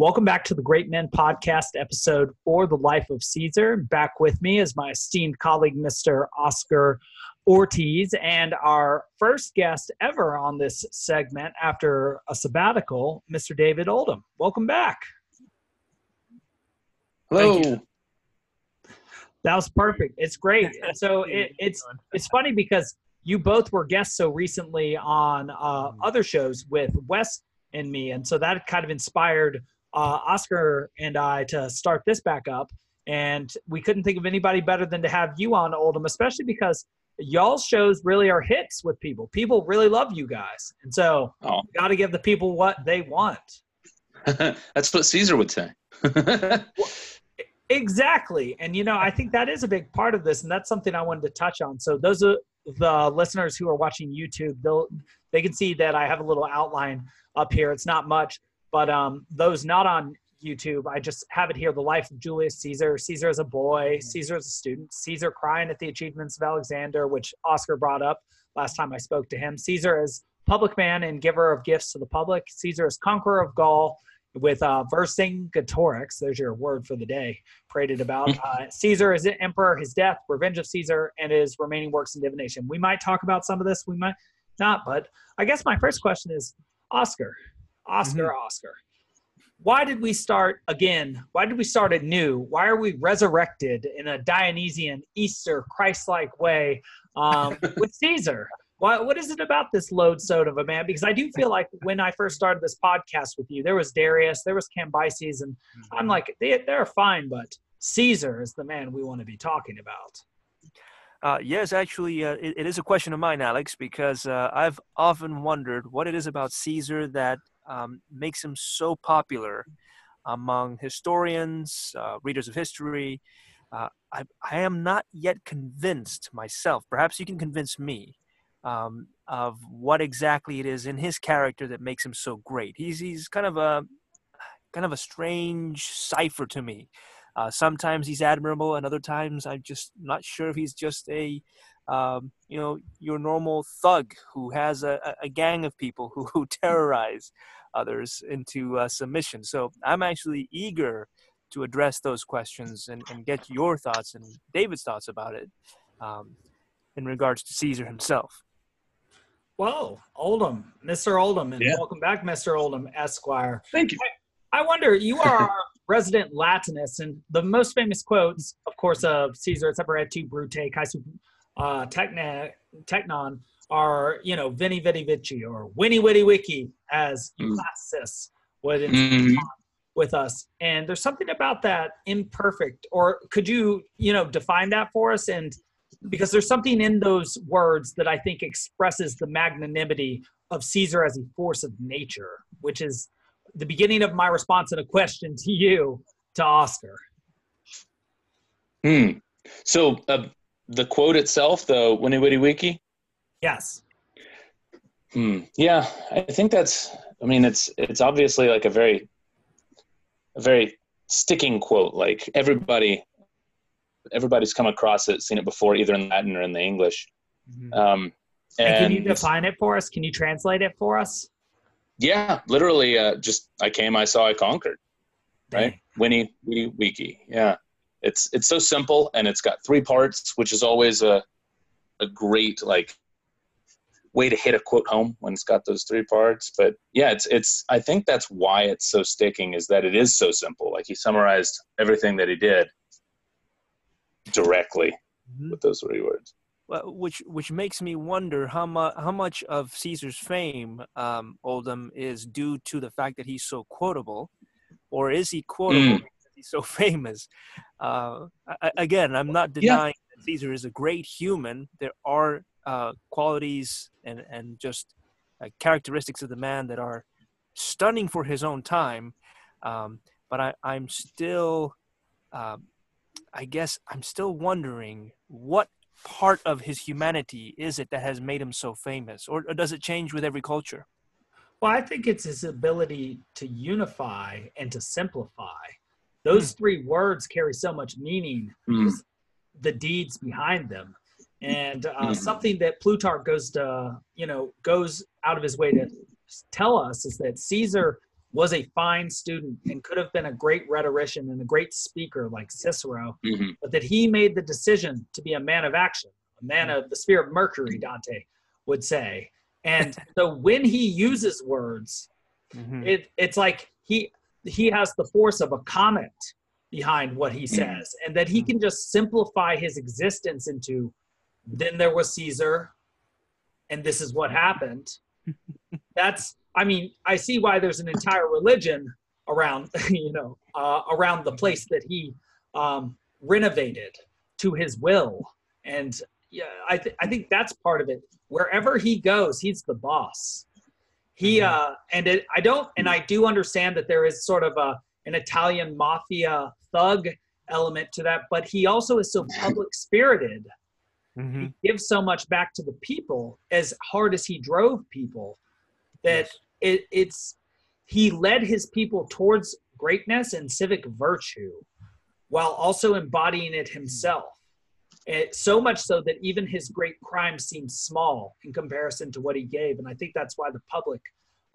Welcome back to the Great Men Podcast, episode for the life of Caesar. Back with me is my esteemed colleague, Mr. Oscar Ortiz, and our first guest ever on this segment after a sabbatical, Mr. David Oldham. Welcome back. Hello. That was perfect. It's great. So it, it's it's funny because you both were guests so recently on uh, other shows with Wes and me, and so that kind of inspired uh, Oscar and I to start this back up. And we couldn't think of anybody better than to have you on Oldham, especially because y'all's shows really are hits with people. People really love you guys, and so Oh. got to give the people what they want. That's what Caesar would say. Exactly. And you know, I think that is a big part of this and that's something I wanted to touch on. So those are the listeners who are watching YouTube, they'll they can see that I have a little outline up here. It's not much, but um those not on YouTube, I just have it here the life of Julius Caesar, Caesar as a boy, Caesar as a student, Caesar crying at the achievements of Alexander, which Oscar brought up last time I spoke to him. Caesar as public man and giver of gifts to the public, Caesar as conqueror of Gaul with uh, Vercingetorix, there's your word for the day, prated about. Uh, Caesar is emperor, his death, revenge of Caesar, and his remaining works in divination. We might talk about some of this, we might not, but I guess my first question is Oscar, Oscar, Oscar. Why did we start again? Why did we start anew? Why are we resurrected in a Dionysian Easter Christ-like way um, with Caesar? Why, what is it about this lodestone of a man? Because I do feel like when I first started this podcast with you, there was Darius, there was Cambyses, and I'm like, they, they're fine, but Caesar is the man we want to be talking about. Uh, yes, actually, uh, it, it is a question of mine, Alex, because uh, I've often wondered what it is about Caesar that um, makes him so popular among historians, uh, readers of history. Uh, I, I am not yet convinced myself. Perhaps you can convince me um, of what exactly it is in his character that makes him so great. He's he's kind of a kind of a strange cipher to me. Uh, sometimes he's admirable, and other times I'm just not sure if he's just a, um, you know, your normal thug who has a, a- gang of people who, who terrorize others into uh, submission. So I'm actually eager to address those questions and, and get your thoughts and David's thoughts about it um, in regards to Caesar himself. Well, Oldham, Mr. Oldham, and Yeah. welcome back, Mr. Oldham, Esquire. Thank you. I wonder, you are our resident Latinist, and the most famous quotes, of course, of Caesar, et separati brute, caesu uh, techne, technon, are, you know, veni vidi vici or winnie witty wiki, as Mm. classicists would Mhm. with us. And there's something about that imperfect, or could you, you know, define that for us? And because there's something in those words that I think expresses the magnanimity of Caesar as a force of nature, which is the beginning of my response and a question to you, to Oscar. Hmm. So uh, the quote itself, the Winnie Witty Wiki. Yes. Hmm. Yeah, I think that's. I mean, it's it's obviously like a very, a very sticking quote. Like everybody, everybody's come across it, seen it before, either in Latin or in the English. Um, And, and can you define it for us? Can you translate it for us? yeah, literally, uh, just I came, I saw, I conquered. Right, Winnie Witty Wiki. Yeah, it's it's so simple, and it's got three parts, which is always a a great like way to hit a quote home when it's got those three parts. But yeah, it's it's I think that's why it's so sticking is that it is so simple. Like he summarized everything that he did directly Mhm. with those three words. Well, which which makes me wonder how much how much of Caesar's fame, um, Oldham, is due to the fact that he's so quotable, or is he quotable Mm. he's so famous? Uh, I, again, I'm not Yeah. denying that Caesar is a great human. There are uh, qualities and and just uh, characteristics of the man that are stunning for his own time. Um, but I, I'm still, um, I guess, I'm still wondering what part of his humanity is it that has made him so famous, or, or does it change with every culture? Well, I think it's his ability to unify and to simplify. Those three words carry so much meaning Mm. the deeds behind them. And uh, Mhm. something that Plutarch goes to, you know, goes out of his way to tell us is that Caesar was a fine student and could have been a great rhetorician and a great speaker like Cicero, Mhm. but that he made the decision to be a man of action, a man of the spirit of Mercury, Dante would say. And so when he uses words, Mhm. it, it's like he he has the force of a comet behind what he Mhm. says, and that he can just simplify his existence into then there was Caesar, and this is what happened. That's I mean, I see why there's an entire religion around, you know, uh, around the place that he um, renovated to his will, and yeah, I th- I think that's part of it. Wherever he goes, he's the boss. He Mhm. uh, and it, I don't, and I do understand that there is sort of a an Italian mafia thug element to that, but he also is so public spirited Mhm. he gives so much back to the people as hard as he drove people that Yes. it, it's he led his people towards greatness and civic virtue while also embodying it himself it, so much so that even his great crimes seem small in comparison to what he gave and i think that's why the public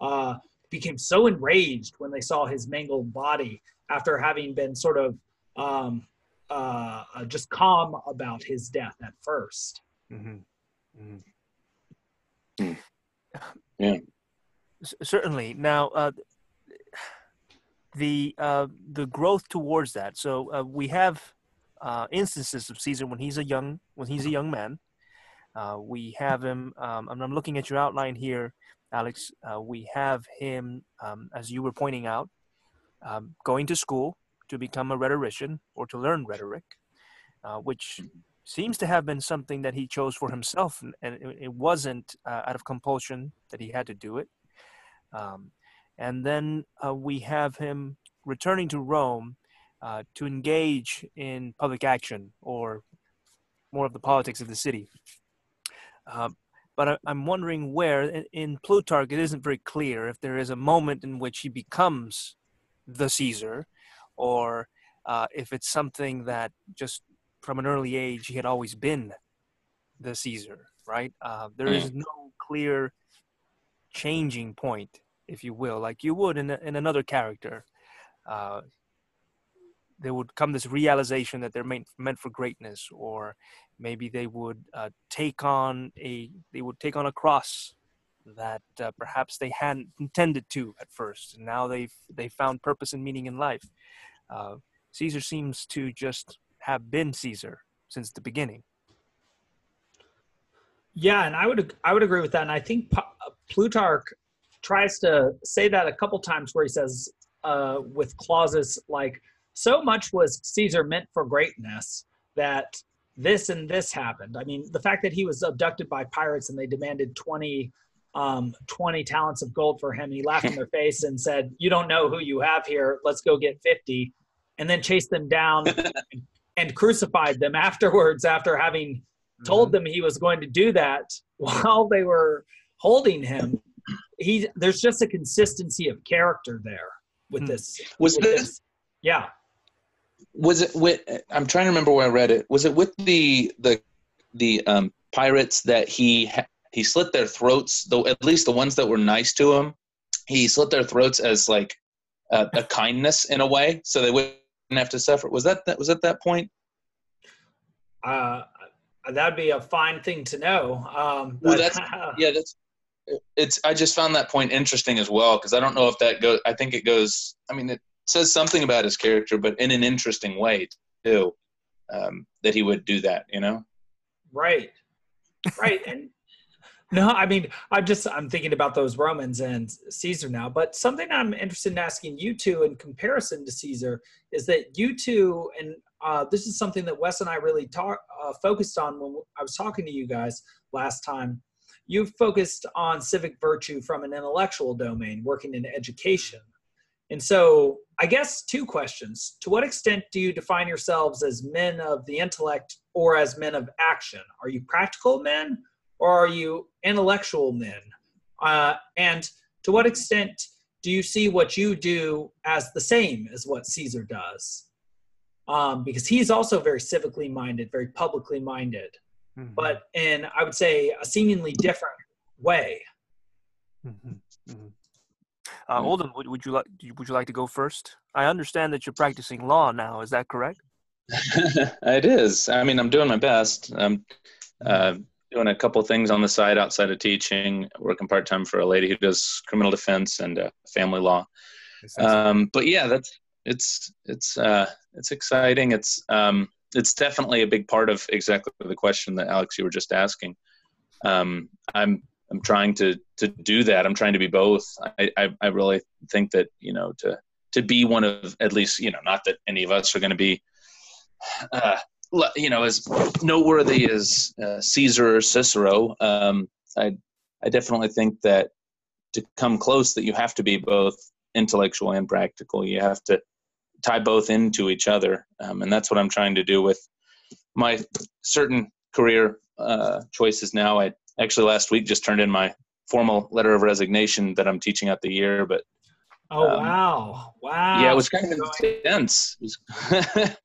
uh, became so enraged when they saw his mangled body after having been sort of um, uh, uh, just calm about his death at first Mhm. Mhm. Hmm. Yeah. C- certainly. Now, uh, the uh, the growth towards that. So uh, we have uh, instances of Caesar when he's a young when he's a young man. Uh, we have him. Um, and I'm looking at your outline here, Alex. Uh, we have him, um, as you were pointing out, um, going to school to become a rhetorician or to learn rhetoric, uh, which seems to have been something that he chose for himself, and, it, wasn't uh, out of compulsion that he had to do it. Um, and then uh, we have him returning to Rome uh, to engage in public action or more of the politics of the city. Uh, but I, I'm wondering where in, in Plutarch it isn't very clear if there is a moment in which he becomes the Caesar, or uh, if it's something that just from an early age he had always been the Caesar. Right? Uh, there is no clear changing point, if you will, like you would in, a, in another character. Uh, there would come this realization that they're meant, meant for greatness, or maybe they would uh, take on a they would take on a cross that uh, perhaps they hadn't intended to at first, and now they've they found purpose and meaning in life. Uh, Caesar seems to just have been Caesar since the beginning. Yeah, and I would I would agree with that, and I think P- Plutarch tries to say that a couple times where he says uh, with clauses like so much was Caesar meant for greatness that this and this happened. I mean, the fact that he was abducted by pirates and they demanded 20, um, 20 talents of gold for him, he laughed in their face and said, "You don't know who you have here. Let's go get 50," and then chased them down and crucified them afterwards after having told them he was going to do that while they were holding him. He there's just a consistency of character there with Hmm. this. Was with this this. Yeah. was it with i'm trying to remember where i read it was it with the the the um pirates that he ha- he slit their throats though at least the ones that were nice to him he slit their throats as like a, a kindness in a way so they wouldn't have to suffer. Was that that was at that point? Uh, that'd be a fine thing to know. Um, Well, that's- yeah that's it's i just found that point interesting as well because i don't know if that goes i think it goes i mean it says something about his character but in an interesting way too um, that he would do that you know? Right, right, and no, I mean, I'm just I'm thinking about those Romans and Caesar now. But something I'm interested in asking you two in comparison to Caesar is that you two, and uh, this is something that Wes and I really talk, uh, focused on when I was talking to you guys last time. You've focused on civic virtue from an intellectual domain, working in education. And so, I guess two questions. To what extent do you define yourselves as men of the intellect or as men of action? Are you practical men or are you intellectual men? Uh, and to what extent do you see what you do as the same as what Caesar does? Um, because he's also very civically minded, very publicly minded, Mhm. but in, I would say, a seemingly different way. Mhm. Mhm. Uh, Oldham, would, would you like would you like to go first? I understand that you're practicing law now. Is that correct? it is. I mean, I'm doing my best. I'm uh, doing a couple things on the side outside of teaching, working part time for a lady who does criminal defense and uh, family law. Um, but yeah, that's it's it's uh, it's exciting. It's um, it's definitely a big part of exactly the question that Alex you were just asking. Um, I'm I'm trying to to do that. I'm trying to be both. I, I, I really think that you know to to be one of at least you know not that any of us are going to be uh, you know as noteworthy as uh, Caesar or Cicero. Um, I I definitely think that to come close that you have to be both intellectual and practical. You have to tie both into each other, um, and that's what I'm trying to do with my certain career uh, choices now. I actually last week just turned in my formal letter of resignation that I'm teaching out the year, but oh um, wow, wow, yeah, it was kind of intense.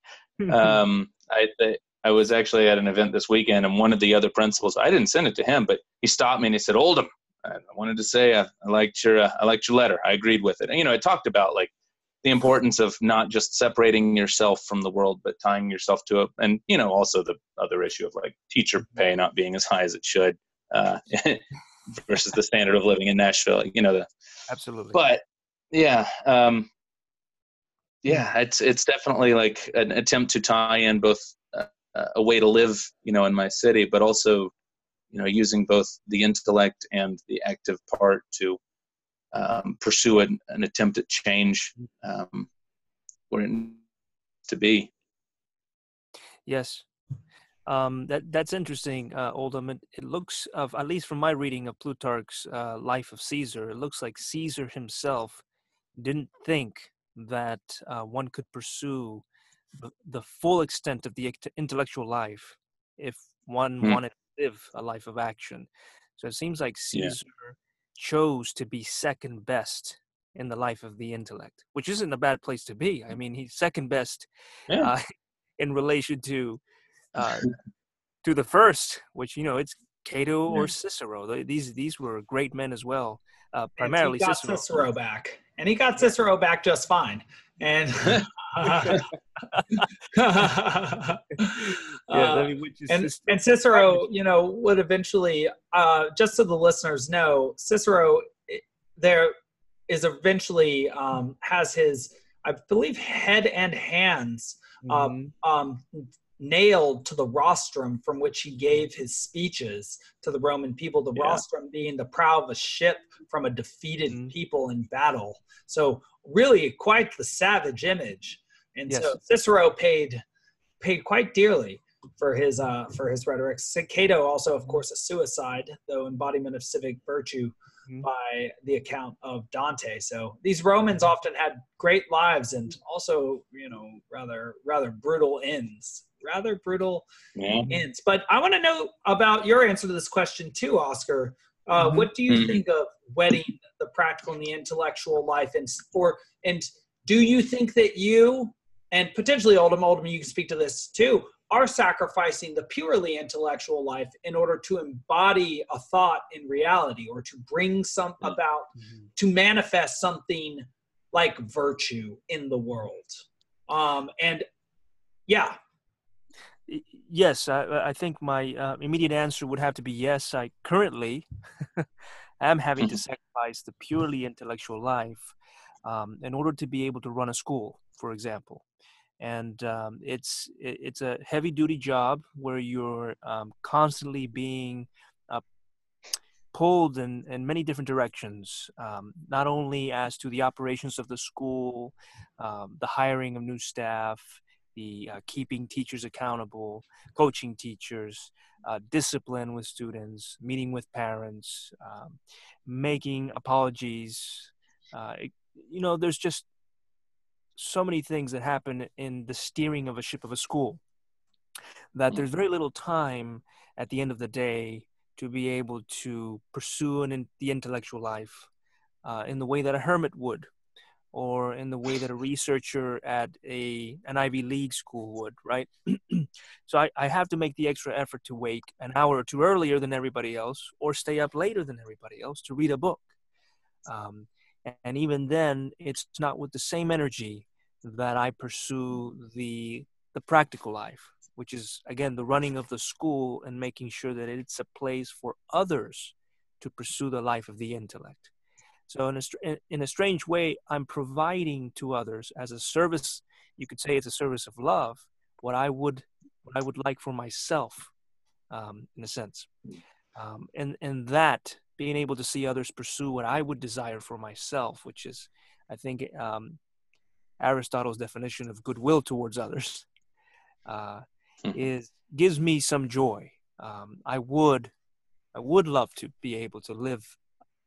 um, I, I was actually at an event this weekend, and one of the other principals, I didn't send it to him, but he stopped me and he said, "Oldham, I wanted to say I, I liked your uh, I liked your letter. I agreed with it." And you know, I talked about like the importance of not just separating yourself from the world, but tying yourself to it, and you know, also the other issue of like teacher pay not being as high as it should uh, versus the standard of living in Nashville. You know, the, absolutely. But yeah, um, yeah, it's it's definitely like an attempt to tie in both uh, a way to live, you know, in my city, but also, you know, using both the intellect and the active part to um, pursue an, an, attempt at change um, where it to be. Yes, um, that that's interesting, uh, Oldham. It, it, looks of at least from my reading of Plutarch's uh, Life of Caesar, it looks like Caesar himself didn't think that uh, one could pursue the, the, full extent of the intellectual life if one mm. wanted to live a life of action. So it seems like Caesar yeah. chose to be second best in the life of the intellect, which isn't a bad place to be. I mean, he's second best yeah. Uh, in relation to uh, to the first, which you know it's Cato or Cicero. These these were great men as well. Uh, primarily got Cicero. Cicero back, and he got Cicero back just fine. And uh, yeah, I mean, and, and, Cicero, you know, would eventually, uh, just so the listeners know, Cicero eh, there is eventually um, has his, I believe, head and hands um, mm-hmm. um, nailed to the rostrum from which he gave his speeches to the Roman people, the yeah. rostrum being the prow of a ship from a defeated mm-hmm. people in battle. So really quite the savage image. And yes. so Cicero paid paid quite dearly for his uh, for his rhetoric. Cato also, of course, a suicide, though embodiment of civic virtue mm-hmm. by the account of Dante. So these Romans often had great lives and also, you know, rather rather brutal ends rather brutal yeah. ends. But I want to know about your answer to this question too, Oscar. Uh, mm-hmm. What do you mm-hmm. think of wedding the practical and the intellectual life, and for and do you think that you and potentially Oldham, Oldham, you can speak to this too, are sacrificing the purely intellectual life in order to embody a thought in reality or to bring some mm-hmm. about mm-hmm. to manifest something like virtue in the world um, and yeah yes, I, I think my uh, immediate answer would have to be yes. I currently am having to mm-hmm. sacrifice the purely intellectual life um, in order to be able to run a school, for example. And um, it's it's a heavy duty job where you're um, constantly being uh, pulled in, in many different directions, um, not only as to the operations of the school, um, the hiring of new staff, the uh, keeping teachers accountable, coaching teachers, uh, discipline with students, meeting with parents, um, making apologies. Uh, it, you know, there's just so many things that happen in the steering of a ship of a school that there's very little time at the end of the day to be able to pursue an, the intellectual life uh, in the way that a hermit would or in the way that a researcher at a an Ivy League school would, right? so I, I have to make the extra effort to wake an hour or two earlier than everybody else, or stay up later than everybody else to read a book. Um, and even then it's not with the same energy that i pursue the the practical life which is again the running of the school and making sure that it's a place for others to pursue the life of the intellect so in a, in a strange way i'm providing to others as a service you could say it's a service of love what i would what i would like for myself um, in a sense um, and and that being able to see others pursue what I would desire for myself, which is, I think, um, Aristotle's definition of goodwill towards others, uh, mm-hmm. is gives me some joy. Um, I would, I would love to be able to live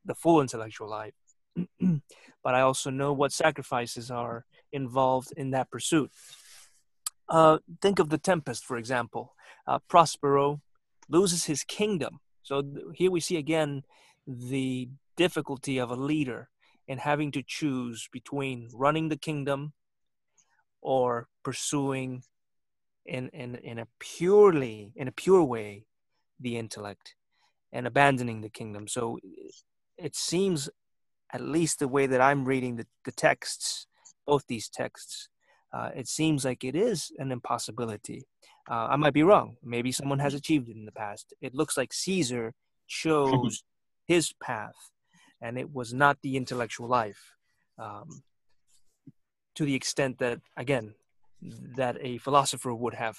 the full intellectual life, but I also know what sacrifices are involved in that pursuit. Uh, think of the Tempest, for example. Uh, Prospero loses his kingdom. So th- here we see again the difficulty of a leader in having to choose between running the kingdom or pursuing in, in, in a purely in a pure way the intellect and abandoning the kingdom so it seems at least the way that i'm reading the, the texts both these texts uh, it seems like it is an impossibility uh, i might be wrong maybe someone has achieved it in the past it looks like caesar chose his path, and it was not the intellectual life. Um, to the extent that, again, that a philosopher would have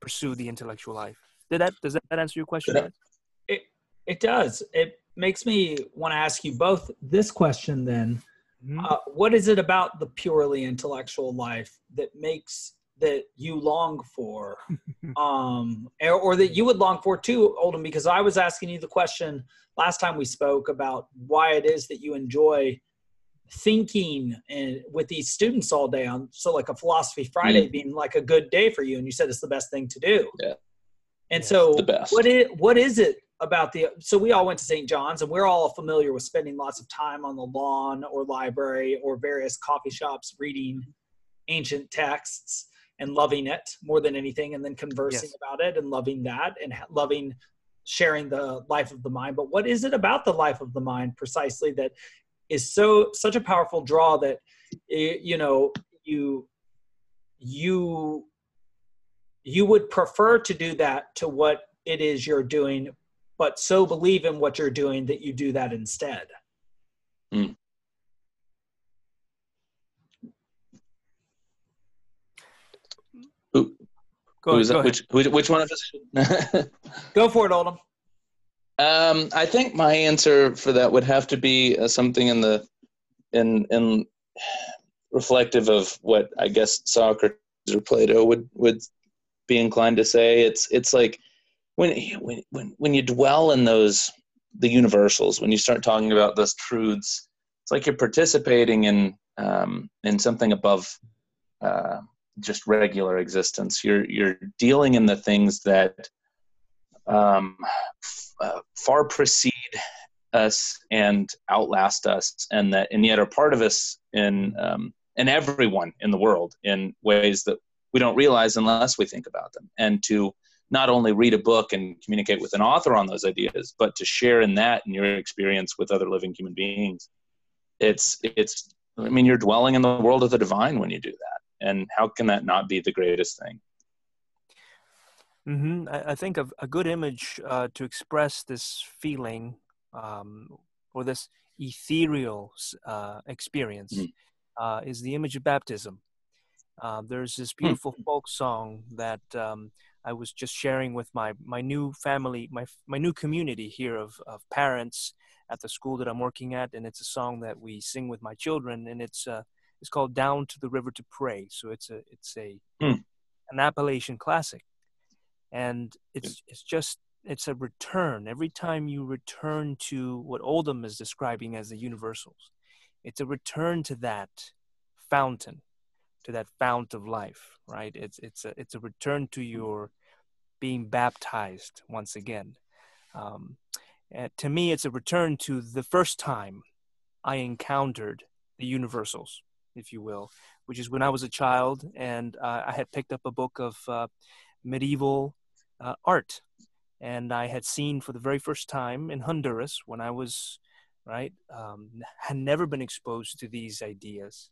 pursued the intellectual life. Did that does that answer your question? It it does. It makes me want to ask you both this question then. Mm-hmm. Uh, what is it about the purely intellectual life that makes that you long for um or, or, that you would long for too Oldham because I was asking you the question last time we spoke about why it is that you enjoy thinking and with these students all day on so like a philosophy friday mm. being like a good day for you and you said it's the best thing to do yeah and so what is what is it about the so we all went to st john's and we're all familiar with spending lots of time on the lawn or library or various coffee shops reading ancient texts and loving it more than anything and then conversing yes. about it and loving that and loving sharing the life of the mind but what is it about the life of the mind precisely that is so such a powerful draw that eh, you know you you you would prefer to do that to what it is you're doing but so believe in what you're doing that you do that instead mm. Go, Who's go which, which, which one of us? go for it, Oldham. Um, I think my answer for that would have to be uh, something in the in in reflective of what I guess Socrates or Plato would would be inclined to say. It's it's like when when when when you dwell in those the universals, when you start talking about those truths, it's like you're participating in um, in something above uh, just regular existence. You're you're dealing in the things that um, f- uh, far precede us and outlast us, and that and yet are part of us in um, everyone in the world in ways that we don't realize unless we think about them. And to not only read a book and communicate with an author on those ideas, but to share in that and your experience with other living human beings. It's it's I mean you're dwelling in the world of the divine when you do that and how can that not be the greatest thing mm-hmm. I, I, think of a good image uh, to express this feeling um, or this ethereal uh, experience mm-hmm. uh, is the image of baptism uh, there's this hmm. beautiful mm-hmm. folk song that um, I was just sharing with my my new family, my my new community here of of parents at the school that I'm working at, and it's a song that we sing with my children, and it's uh, it's called Down to the River to Pray. So it's a it's a mm. an Appalachian classic, and it's it's just it's a return every time you return to what Oldham is describing as the universals. It's a return to that fountain, to that fount of life, right? It's it's a it's a return to your being baptized once again. Um, to me, it's a return to the first time I encountered the universals if you will, which is when I was a child and uh, I had picked up a book of uh, medieval uh, art. And I had seen for the very first time in Honduras when I was right? Um, had never been exposed to these ideas.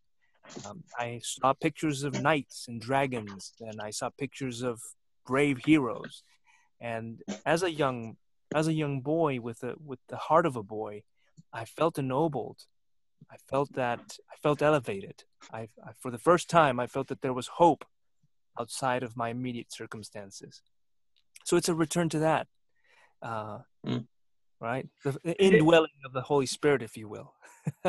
Um, I saw pictures of knights and dragons, and I saw pictures of brave heroes. And as a young as a young boy with a with the heart of a boy, I felt ennobled. I felt that I felt elevated. I, I for the first time I felt that there was hope outside of my immediate circumstances. So it's a return to that. Uh, mm right? The indwelling of the Holy Spirit, if you will.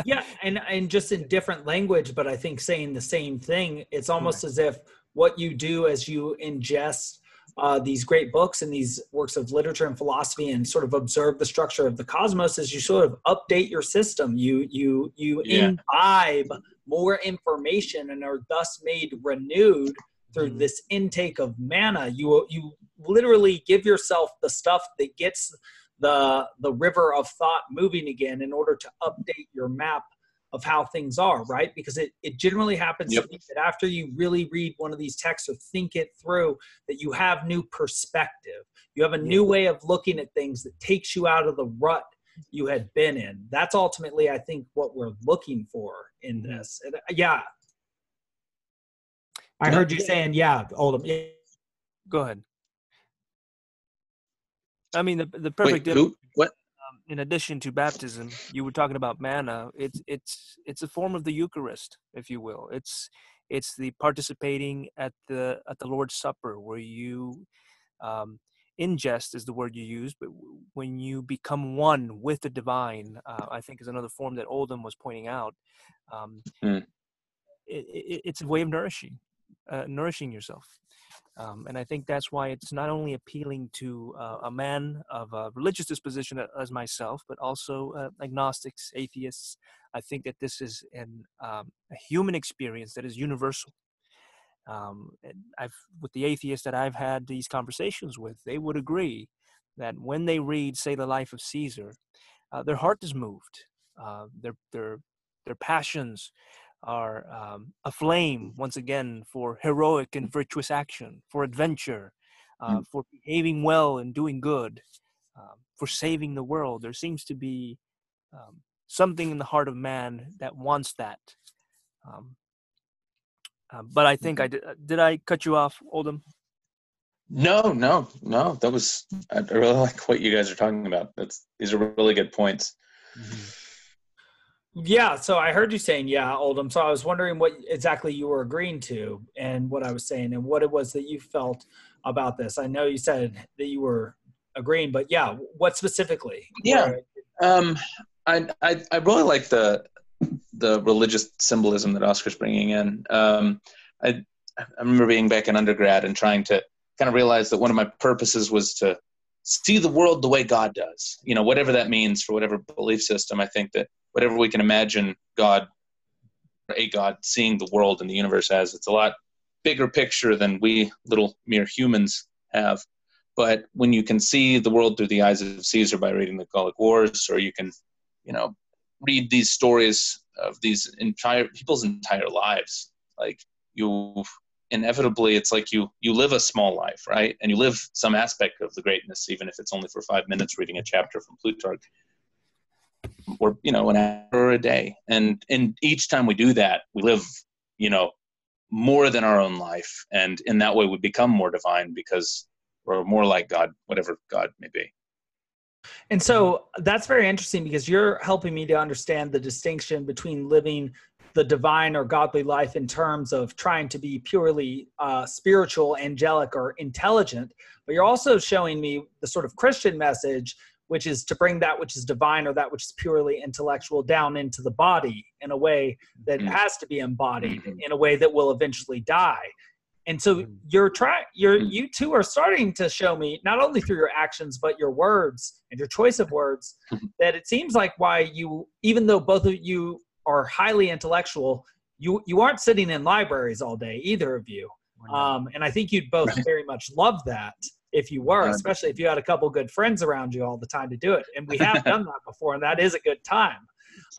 yeah, and and just in different language, but I think saying the same thing. It's almost as if what you do as you ingest uh, these great books and these works of literature and philosophy and sort of observe the structure of the cosmos as you sort of update your system you you you yeah. imbibe more information and are thus made renewed through mm-hmm. this intake of manna you you literally give yourself the stuff that gets the the river of thought moving again in order to update your map of how things are right? Because it, it generally happens yep. that after you really read one of these texts or think it through that you have new perspective. You have a new way of looking at things that takes you out of the rut you had been in. That's ultimately i think what we're looking for in mm-hmm. this. And, uh, yeah. I heard you saying yeah oldham yeah. go ahead I mean, the the perfect. Wait, who? What? Um, in addition to baptism, you were talking about manna. It's it's it's a form of the Eucharist, if you will. It's it's the participating at the at the Lord's Supper, where you um, ingest is the word you use, but when you become one with the divine, uh, I think is another form that Oldham was pointing out. Um, mm. it, it, it's a way of nourishing, uh, nourishing yourself. Um, and I think that's why it's not only appealing to uh, a man of a religious disposition as myself, but also uh, agnostics, atheists. I think that this is an, um, a human experience that is universal. Um, I've, with the atheists that I've had these conversations with, they would agree that when they read, say, the life of Caesar, uh, their heart is moved. Uh, their their their passions are um, aflame once again for heroic and virtuous action, for adventure, uh, mm. for behaving well and doing good, um, for saving the world. There seems to be um, something in the heart of man that wants that. Um, uh, but I think I mm-hmm. did. Uh, did I cut you off, Oldham? No, no, no. That was I really like what you guys are talking about. That's these are really good points. Mm-hmm. Yeah, so I heard you saying yeah, Oldham. So I was wondering what exactly you were agreeing to and what I was saying and what it was that you felt about this. I know you said that you were agreeing, but yeah, what specifically? Yeah, um, I, I I really like the the religious symbolism that Oscar's bringing in. Um, I I remember being back in undergrad and trying to kind of realize that one of my purposes was to see the world the way God does. You know, whatever that means for whatever belief system. I think that whatever we can imagine God, a God, seeing the world and the universe as. It's a lot bigger picture than we little mere humans have. But when you can see the world through the eyes of Caesar by reading the Gallic Wars, or you can, you know, read these stories of these entire people's entire lives, like you inevitably it's like you you live a small life right and you live some aspect of the greatness even if it's only for five minutes reading a chapter from plutarch or you know an hour a day. And and each time we do that we live you know more than our own life. And in that way we become more divine because we're more like god whatever god may be. And so that's very interesting because you're helping me to understand the distinction between living the divine or godly life in terms of trying to be purely uh, spiritual, angelic, or intelligent. But you're also showing me the sort of Christian message which is to bring that which is divine or that which is purely intellectual down into the body in a way that mm-hmm. has to be embodied mm-hmm. in a way that will eventually die and so mm-hmm. you're trying you're mm-hmm. you two are starting to show me not only through your actions but your words and your choice of words mm-hmm. that it seems like why you even though both of you are highly intellectual you you aren't sitting in libraries all day either of you um, and i think you'd both very much love that if you were, especially if you had a couple good friends around you all the time to do it. And we have done that before, and that is a good time.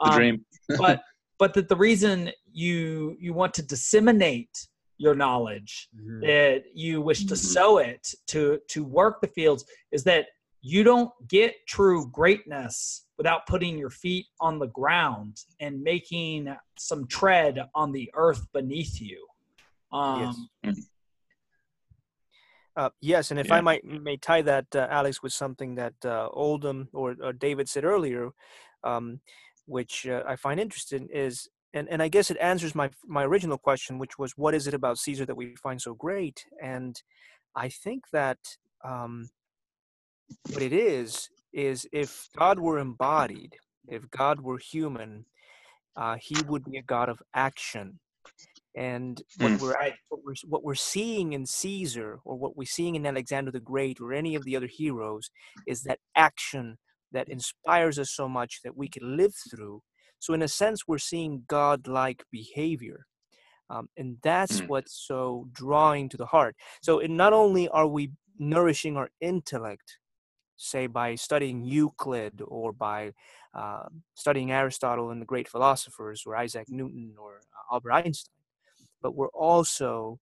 Um, dream. but but that the reason you you want to disseminate your knowledge, mm-hmm. that you wish to mm-hmm. sow it, to to work the fields, is that you don't get true greatness without putting your feet on the ground and making some tread on the earth beneath you. Um, yes. Uh, yes, and if yeah. I might may tie that, uh, Alex, with something that uh, Oldham or, or, David said earlier, um, which uh, I find interesting, is and, and I guess it answers my my original question, which was what is it about Caesar that we find so great? And I think that um, what it is is if God were embodied, if God were human, uh, he would be a God of action. And what mm. we're what we're what we're seeing in Caesar, or what we're seeing in Alexander the Great, or any of the other heroes, is that action that inspires us so much that we can live through so, in a sense, we're seeing God-like behavior. Um, and that's mm. what's so drawing to the heart. So, it, not only are we nourishing our intellect, say by studying Euclid or by uh, studying Aristotle and the great philosophers, or Isaac Newton or uh, Albert Einstein, but we're also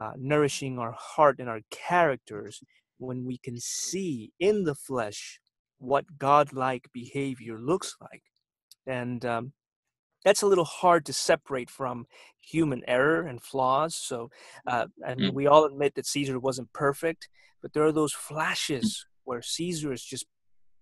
uh, nourishing our heart and our characters when we can see in the flesh what godlike behavior looks like and um, that's a little hard to separate from human error and flaws. So, uh, and mm. we all admit that Caesar wasn't perfect, but there are those flashes where Caesar is just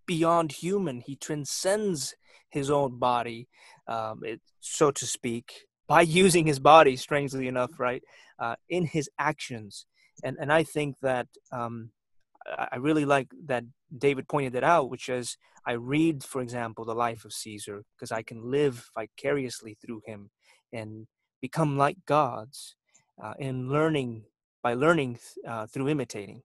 beyond human. He transcends his own body, um, it, so to speak, by using his body, strangely enough, right, uh, in his actions. And and I think that um, I really like that David pointed that out, which is I read, for example, the life of Caesar because I can live vicariously through him and become like gods uh, in learning by learning uh, through imitating.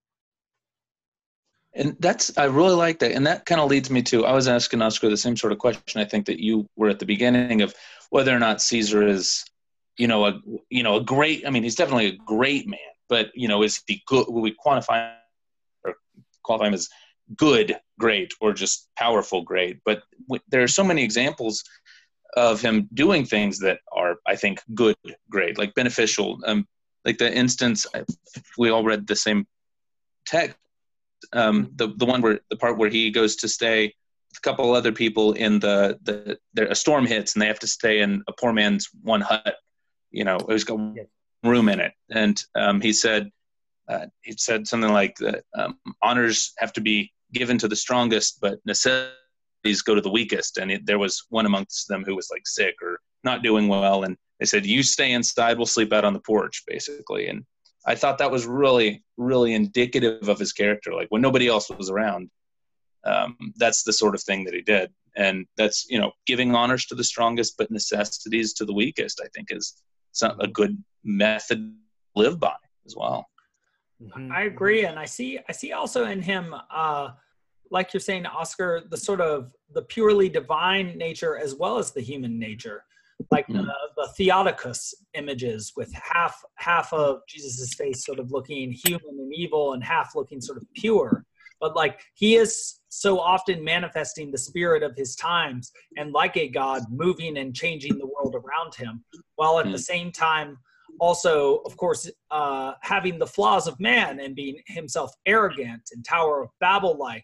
And that's I really like that, and that kind of leads me to I was asking Oscar the same sort of question. I think that you were at the beginning of whether or not Caesar is, you know, a you know a great. I mean, he's definitely a great man, but you know, is he good? Will we quantify or qualify him as good great or just powerful great but w- there are so many examples of him doing things that are i think good great like beneficial um, like the instance we all read the same text um, the the one where the part where he goes to stay with a couple other people in the the there a storm hits and they have to stay in a poor man's one hut you know it was got room in it and um, he said uh, he said something like that um, honors have to be given to the strongest, but necessities go to the weakest. And it, there was one amongst them who was like sick or not doing well, and they said, "You stay inside. We'll sleep out on the porch," basically. And I thought that was really, really indicative of his character. Like when nobody else was around, um, that's the sort of thing that he did. And that's you know giving honors to the strongest, but necessities to the weakest. I think is some, a good method to live by as well. Mm-hmm. I agree, and I see I see also in him, uh, like you're saying, Oscar, the sort of the purely divine nature as well as the human nature, like mm-hmm. the, the Theotokos images with half half of Jesus's face sort of looking human and evil, and half looking sort of pure. But like he is so often manifesting the spirit of his times, and like a God, moving and changing the world around him, while at mm-hmm. the same time also, of course, uh, having the flaws of man and being himself arrogant and Tower of Babel like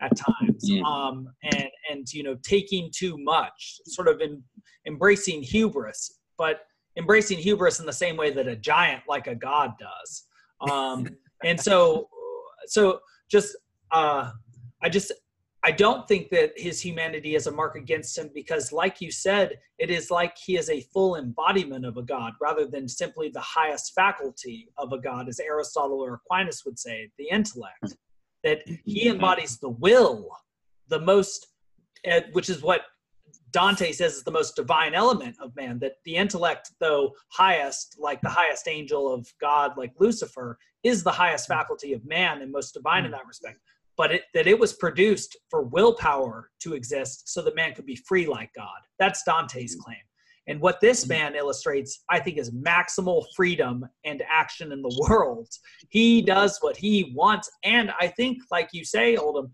at times, mm. um, and and you know taking too much, sort of in, embracing hubris, but embracing hubris in the same way that a giant like a god does. Um, and so, so just uh, I just I don't think that his humanity is a mark against him because, like you said, it is like he is a full embodiment of a God rather than simply the highest faculty of a God, as Aristotle or Aquinas would say, the intellect. That he embodies the will, the most, eh, which is what Dante says is the most divine element of man. That the intellect, though highest, like the highest angel of God, like Lucifer, is the highest faculty of man and most divine in that respect but it, that it was produced for willpower to exist so that man could be free like God. That's Dante's mm-hmm. claim. And what this mm-hmm. man illustrates, I think, is maximal freedom and action in the world. He does what he wants. And I think, like you say, Oldham,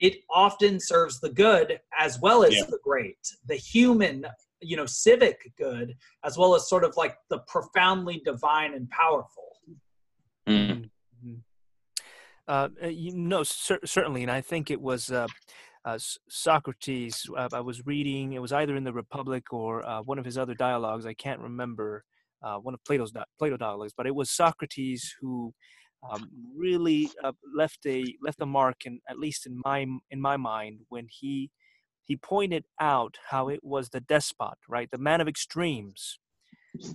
it often serves the good as well as yeah. the great, the human, you know, civic good, as well as sort of like the profoundly divine and powerful. Mm. Uh, uh, you know, cer- certainly, and I think it was uh, uh, Socrates. Uh, I was reading; it was either in the Republic or uh, one of his other dialogues. I can't remember uh, one of Plato's Plato dialogues, but it was Socrates who um, really uh, left a left a mark, in, at least in my in my mind, when he he pointed out how it was the despot, right, the man of extremes,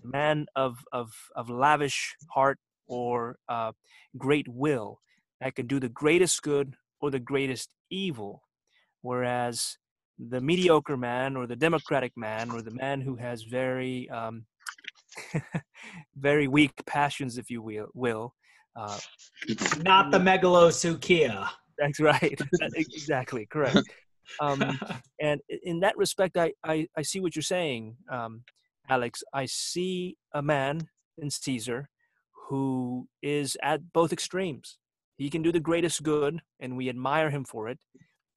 man of of of lavish heart or uh, great will that can do the greatest good or the greatest evil, whereas the mediocre man or the democratic man or the man who has very um, very weak passions, if you will, will uh, not the megalopsychia. That's right. exactly correct. Um, and in that respect, I, I, I see what you're saying, um, Alex. I see a man in Caesar who is at both extremes. He can do the greatest good, and we admire him for it,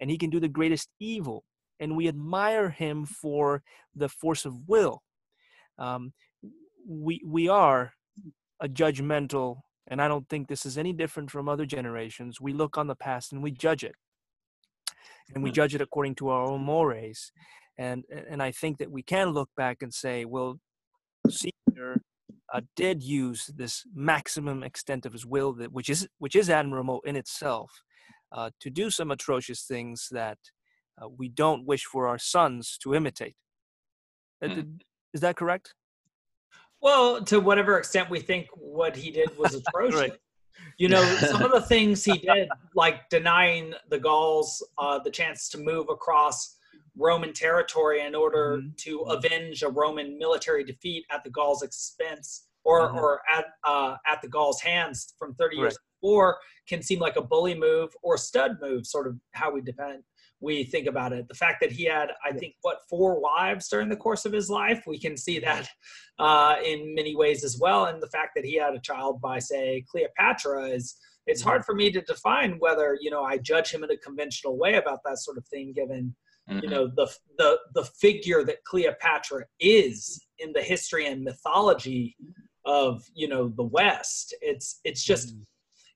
and he can do the greatest evil, and we admire him for the force of will. Um, we we are a judgmental, and I don't think this is any different from other generations. We look on the past and we judge it, and we hmm. judge it according to our own mores. And and I think that we can look back and say, well, Caesar uh, did use this maximum extent of his will, that which is which is admirable in itself, uh, to do some atrocious things that uh, we don't wish for our sons to imitate. Mm. Is that correct? Well, to whatever extent we think what he did was atrocious. right. You know, some of the things he did, like denying the Gauls uh, the chance to move across Roman territory in order mm-hmm. to avenge a Roman military defeat at the Gauls' expense or, mm-hmm. or at, uh, at the Gauls' hands from 30 years before can seem like a bully move or stud move, sort of how we depend we think about it. The fact that he had, I think, what four wives during the course of his life, we can see that uh, in many ways as well. And the fact that he had a child by, say, Cleopatra is. It's mm-hmm. hard for me to define whether you know I judge him in a conventional way about that sort of thing, given mm-hmm. you know the the the figure that Cleopatra is in the history and mythology of you know the West. It's it's just mm-hmm.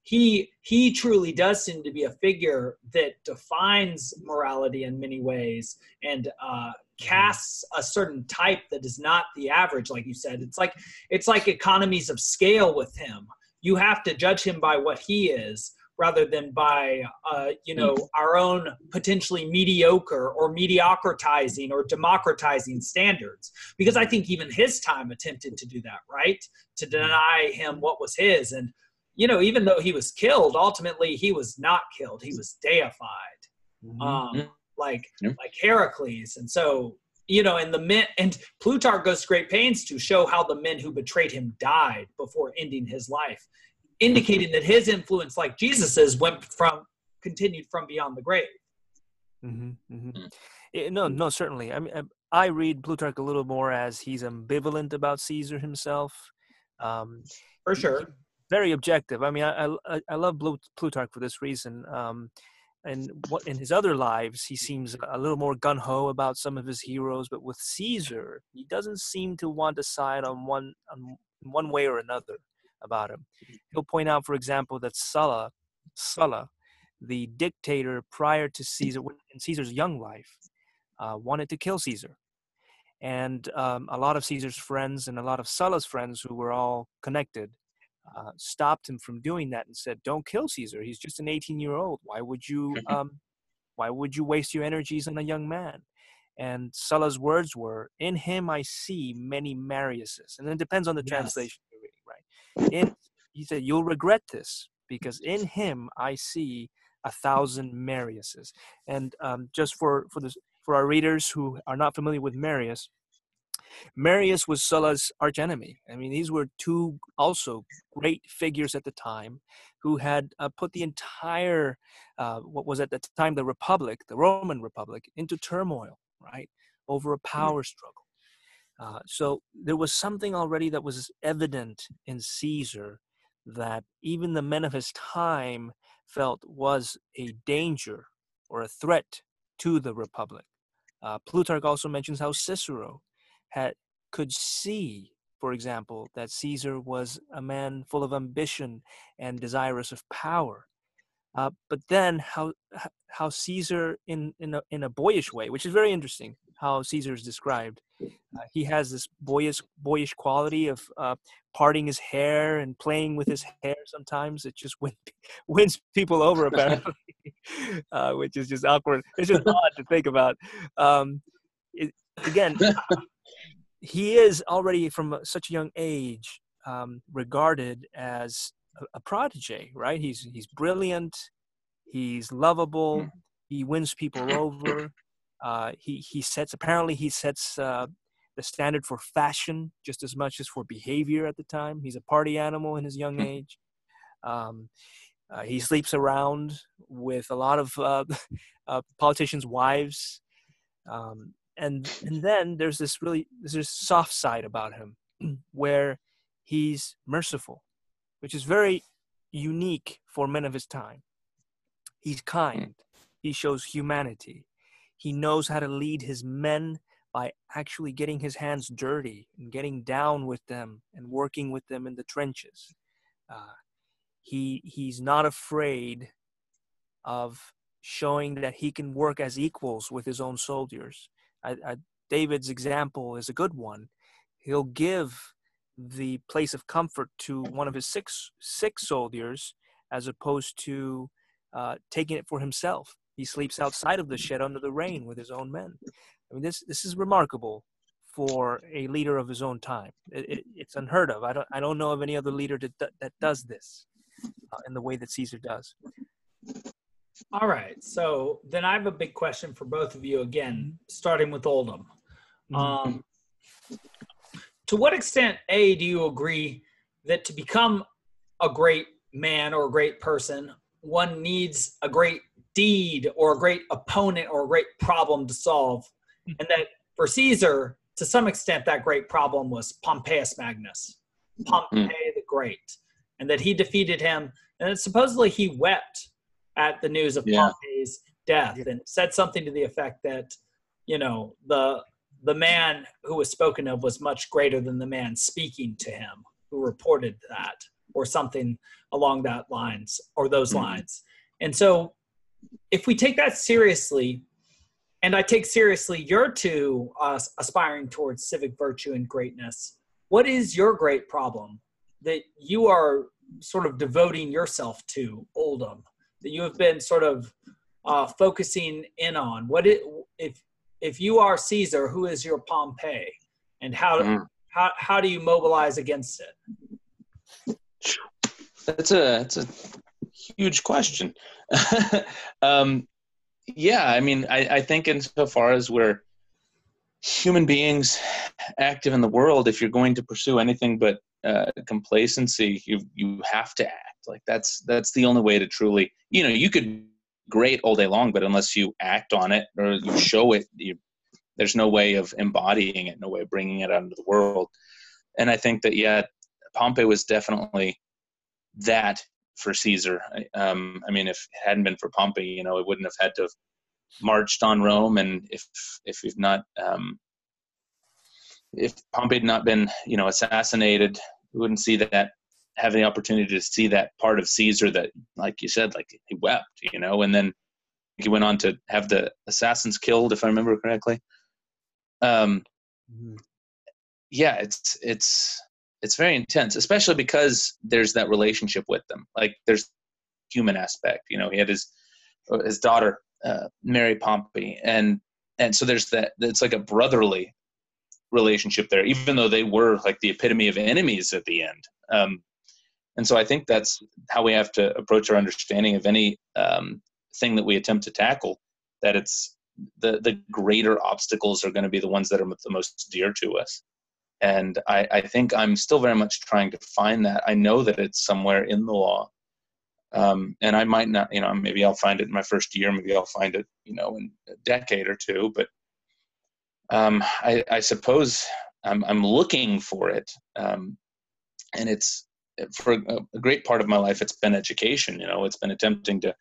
He he truly does seem to be a figure that defines morality in many ways and uh, casts a certain type that is not the average, like you said. It's like it's like economies of scale with him. You have to judge him by what he is rather than by uh, you know mm. our own potentially mediocre or mediocratizing or democratizing standards because i think even his time attempted to do that right to deny him what was his and you know even though he was killed ultimately he was not killed he was deified mm-hmm. um, like like heracles and so you know and the men and plutarch goes to great pains to show how the men who betrayed him died before ending his life indicating that his influence, like Jesus's, went from continued from beyond the grave. Mm-hmm, mm-hmm. It, no, no, certainly. I mean, I read Plutarch a little more as he's ambivalent about Caesar himself. Um, for sure. Very objective. I mean, I I, I love Plutarch for this reason. Um, and what in his other lives, he seems a little more gun ho about some of his heroes, but with Caesar, he doesn't seem to want to side on one on one way or another about him. He'll point out, for example, that Sulla, Sulla, the dictator prior to Caesar, in Caesar's young life, uh, wanted to kill Caesar. And um, a lot of Caesar's friends and a lot of Sulla's friends, who were all connected, uh, stopped him from doing that and said, "Don't kill Caesar. He's just an 18-year-old. Why would you? Mm-hmm. Um, why would you waste your energies on a young man?" And Sulla's words were, "In him I see many Mariuses," and it depends on the yes. translation you're reading, right? in he said you'll regret this because in him i see a thousand mariuses and um, just for for this for our readers who are not familiar with marius marius was sulla's archenemy i mean these were two also great figures at the time who had uh, put the entire uh, what was at the time the republic the roman republic into turmoil right over a mm-hmm. power struggle uh, so there was something already that was evident in Caesar that even the men of his time felt was a danger or a threat to the republic. Uh, Plutarch also mentions how Cicero had could see, for example, that Caesar was a man full of ambition and desirous of power. Uh, but then how how Caesar in in a, in a boyish way, which is very interesting, how Caesar is described. Uh, he has this boyish boyish quality of uh, parting his hair and playing with his hair. Sometimes it just win, wins people over apparently, uh, which is just awkward. It's just odd to think about. Um, it, again, he is already from such a young age um, regarded as a, a protege, right? He's he's brilliant, he's lovable, hmm. he wins people over. Uh, he he sets apparently he sets uh, the standard for fashion just as much as for behavior at the time. He's a party animal in his young hmm. age. Um, uh, he sleeps around with a lot of uh, uh, politicians' wives, um, and and then there's this really there's this soft side about him, where he's merciful, which is very unique for men of his time. He's hmm. kind. He shows humanity. He knows how to lead his men by actually getting his hands dirty and getting down with them and working with them in the trenches. Uh, he he's not afraid of showing that he can work as equals with his own soldiers. I, I, David's example is a good one. He'll give the place of comfort to one of his six six soldiers as opposed to uh, taking it for himself. He sleeps outside of the shed under the rain with his own men. I mean, this this is remarkable for a leader of his own time. It, it, it's unheard of. I don't I don't know of any other leader that that does this uh, in the way that Caesar does. All right. So then I have a big question for both of you again, starting with Oldham. Mm-hmm. Um, to what extent, A, do you agree that to become a great man or a great person, one needs a great deed or a great opponent or a great problem to solve? Hmm. And that for Caesar, to some extent, that great problem was Pompeius Magnus, Pompey mm. the Great, and that he defeated him. And that supposedly he wept at the news of yeah. Pompey's death and said something to the effect that, you know, the the man who was spoken of was much greater than the man speaking to him who reported that or something along that lines or those mm-hmm. lines and so if we take that seriously and i take seriously your two uh, aspiring towards civic virtue and greatness what is your great problem that you are sort of devoting yourself to oldham that you have been sort of uh, focusing in on what it if if you are Caesar, who is your Pompey, and how mm. how how do you mobilize against it? That's a that's a huge question. um, yeah, I mean, I, I think insofar as we're human beings active in the world, if you're going to pursue anything but uh, complacency, you you have to act. Like that's that's the only way to truly, you know, you could great all day long, but unless you act on it or you show it, you, there's no way of embodying it, no way of bringing it out into the world. And I think that yeah, Pompey was definitely that for Caesar. Um, I mean, if it hadn't been for Pompey, you know, it wouldn't have had to have marched on Rome. And if if we've not um, if Pompey had not been, you know, assassinated, we wouldn't see that having the opportunity to see that part of Caesar that, like you said, like he wept, you know, and then he went on to have the assassins killed, if I remember correctly. Um, mm-hmm. yeah, it's it's it's very intense, especially because there's that relationship with them. Like there's human aspect, you know. He had his his daughter uh, Mary Pompey, and and so there's that. It's like a brotherly relationship there, even though they were like the epitome of enemies at the end. Um, and so I think that's how we have to approach our understanding of any um, thing that we attempt to tackle. That it's the the greater obstacles are going to be the ones that are the most dear to us. And I, I think I'm still very much trying to find that. I know that it's somewhere in the law, um, and I might not. You know, maybe I'll find it in my first year. Maybe I'll find it, you know, in a decade or two. But um, I, I suppose I'm, I'm looking for it, um, and it's for a, great part of my life, it's been education. You know, it's been attempting to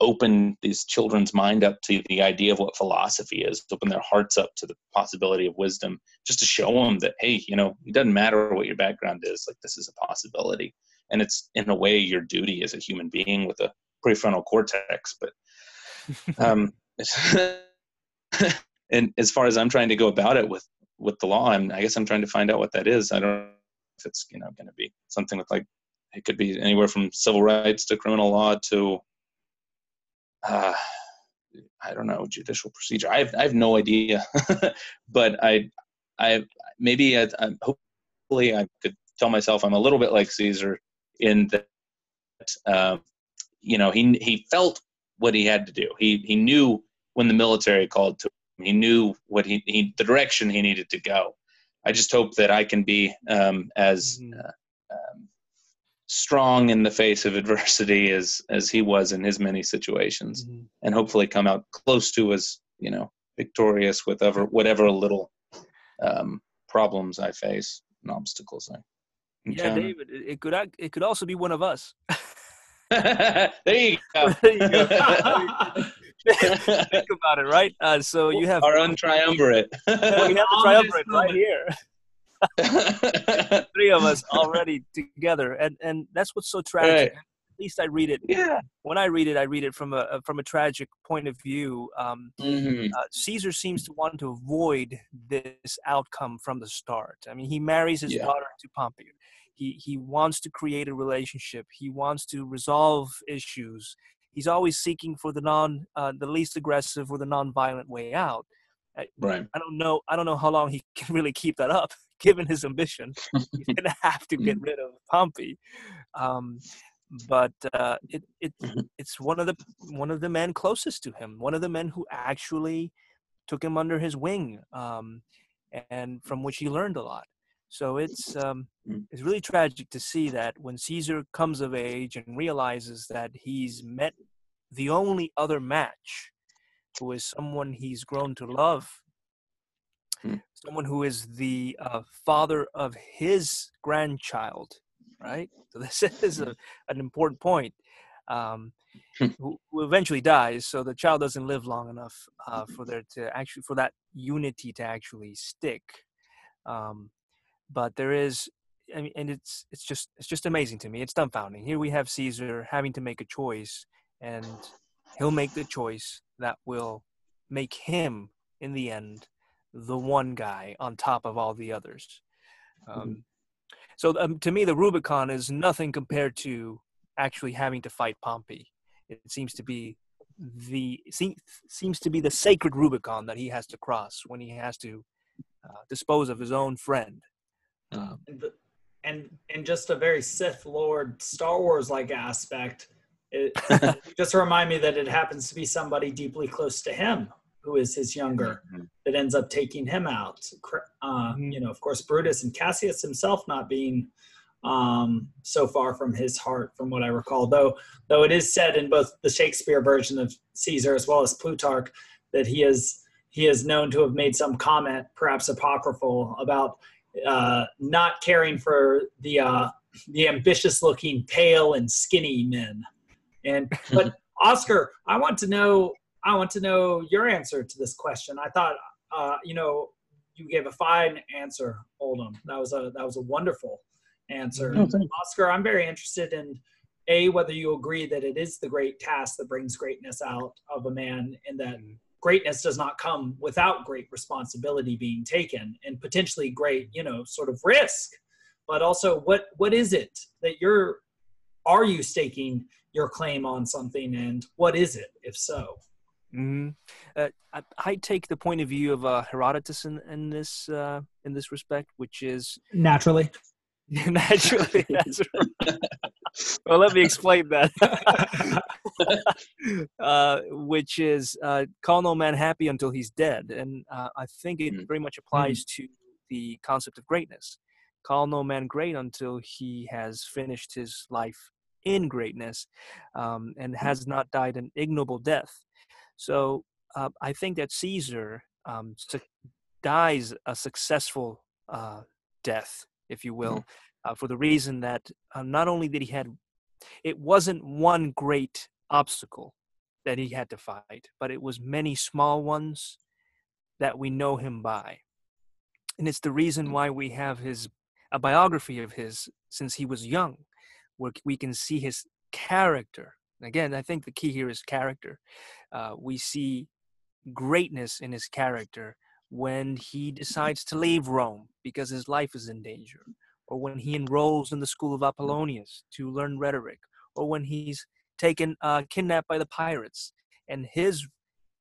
open these children's mind up to the idea of what philosophy is, open their hearts up to the possibility of wisdom, just to show them that hey, you know, it doesn't matter what your background is. Like this is a possibility, and it's in a way your duty as a human being with a prefrontal cortex. But um, and as far as I'm trying to go about it with with the law, I'm, I guess I'm trying to find out what that is. I don't it's you know going to be something with like it could be anywhere from civil rights to criminal law to uh, I don't know judicial procedure. I have I have no idea, but I I maybe I, I, hopefully I could tell myself I'm a little bit like Caesar in that uh, you know he he felt what he had to do. He he knew when the military called to him. He knew what he, he the direction he needed to go. I just hope that I can be um, as mm-hmm. uh, um, strong in the face of adversity as as he was in his many situations, mm-hmm. and hopefully come out close to as you know victorious with whatever whatever little um, problems I face and obstacles I. Encounter. Yeah, David, it could it could also be one of us. there you go. there you go. Think about it, right? Uh, so you have our own triumvirate. well, we have the triumvirate right here. Three of us already together, and and that's what's so tragic. Right. At least I read it. Yeah. When I read it, I read it from a from a tragic point of view. Um, mm-hmm. uh, Caesar seems to want to avoid this outcome from the start. I mean, he marries his yeah. daughter to Pompey. He he wants to create a relationship. He wants to resolve issues. He's always seeking for the non uh, the least aggressive or the non-violent way out. Right. I don't know. I don't know how long he can really keep that up given his ambition, he's going to have to get mm. rid of Pompey. Um, but uh, it, it mm-hmm. it's one of the one of the men closest to him, one of the men who actually took him under his wing, um, and from which he learned a lot. So it's um, mm. it's really tragic to see that when Caesar comes of age and realizes that he's met the only other match, who is someone he's grown to love Hmm. someone who is the uh, father of his grandchild, right? So this is a, an important point. Um, hmm. who, who, eventually dies, so the child doesn't live long enough uh, for there to actually for that unity to actually stick. Um, but there is, I mean, and it's it's just it's just amazing to me. It's dumbfounding. Here we have Caesar having to make a choice, and he'll make the choice that will make him in the end the one guy on top of all the others. Mm-hmm. Um, mm-hmm. So um, to me, the Rubicon is nothing compared to actually having to fight Pompey. It seems to be the seems to be the sacred Rubicon that he has to cross when he has to uh, dispose of his own friend. Um, and, the, and and just a very Sith Lord Star Wars like aspect. It, just remind me that it happens to be somebody deeply close to him who is his younger, mm-hmm. that ends up taking him out. Uh, mm-hmm. You know, of course, Brutus and Cassius himself not being um, so far from his heart, from what I recall. Though, though it is said in both the Shakespeare version of Caesar as well as Plutarch that he is he is known to have made some comment, perhaps apocryphal, about uh, not caring for the uh, the ambitious-looking, pale and skinny men. And but Oscar, I want to know I want to know your answer to this question. I thought, uh, you know, you gave a fine answer, Oldham. That was a that was a wonderful answer. Oh, Oscar, I'm very interested in a whether you agree that it is the great task that brings greatness out of a man, and that mm-hmm. Greatness does not come without great responsibility being taken and potentially great, you know, sort of risk. But also, what what is it that you're are you staking your claim on something, and what is it, if so? Mm-hmm. Uh, I, I, take the point of view of uh, Herodotus in, in this uh, in this respect, which is naturally. naturally, well, let me explain that. Uh, which is uh, call no man happy until he's dead, and uh, I think it mm. very much applies mm. to the concept of greatness. Call no man great until he has finished his life in greatness um, and has not died an ignoble death. So uh, I think that Caesar um, su- dies a successful uh, death, if you will, mm-hmm. uh, for the reason that uh, not only did he had, it wasn't one great obstacle that he had to fight, but it was many small ones that we know him by. And it's the reason mm. why we have his a biography of his since he was young, where we can see his character again, I think the key here is character. Uh, we see greatness in his character when he decides to leave Rome because his life is in danger, or when he enrolls in the school of Apollonius to learn rhetoric, or when he's taken uh, kidnapped by the pirates and his